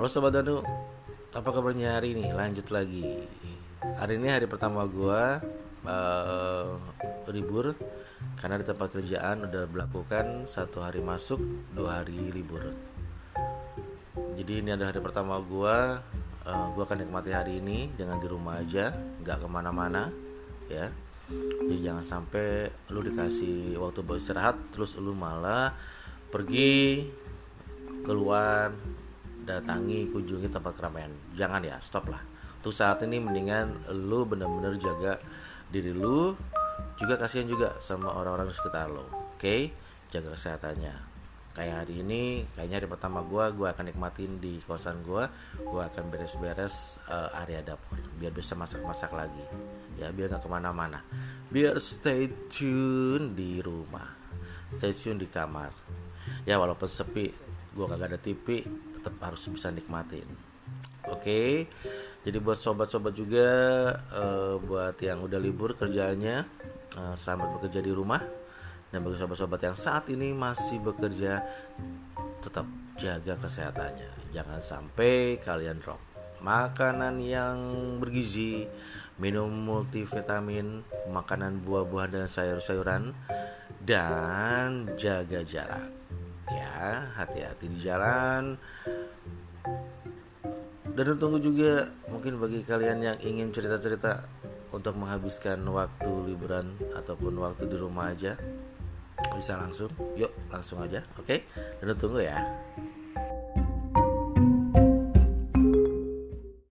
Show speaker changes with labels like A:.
A: Halo Sobat Danu Apa kabarnya hari ini? Lanjut lagi. Hari ini hari pertama gue uh, Libur Karena di tempat kerjaan udah melakukan Satu hari masuk Dua hari libur. Jadi ini ada hari pertama gue uh, Gue akan nikmati hari ini Dengan di rumah aja Gak ke mana-mana Ya. Jadi jangan sampai lu dikasih waktu buat istirahat terus lu malah pergi keluar datangi kunjungi tempat keramaian. Jangan ya stop lah. Untuk saat ini mendingan lu bener-bener jaga diri lu juga kasihan juga sama orang-orang di sekitar lo oke? Okay? jaga kesehatannya. Kayak hari ini kayaknya hari pertama gue gue akan nikmatin di kosan gue gue akan beres-beres uh, area dapur biar bisa masak-masak lagi ya biar nggak ke mana-mana. Biar stay tune di rumah stay tune di kamar. Ya walaupun sepi gue kagak ada TV tetap harus bisa nikmatin. Oke okay? jadi buat sobat-sobat juga uh, buat yang udah libur kerjanya uh, selamat bekerja di rumah. Dan bagi sobat-sobat yang saat ini masih bekerja tetap jaga kesehatannya. Jangan sampai kalian drop makanan yang bergizi minum multivitamin makanan buah-buah dan sayur-sayuran dan jaga jarak ya hati-hati di jalan. Dan tunggu juga mungkin bagi kalian yang ingin cerita-cerita untuk menghabiskan waktu liburan ataupun waktu di rumah aja bisa langsung. Yuk langsung aja oke? Okay? dan tunggu ya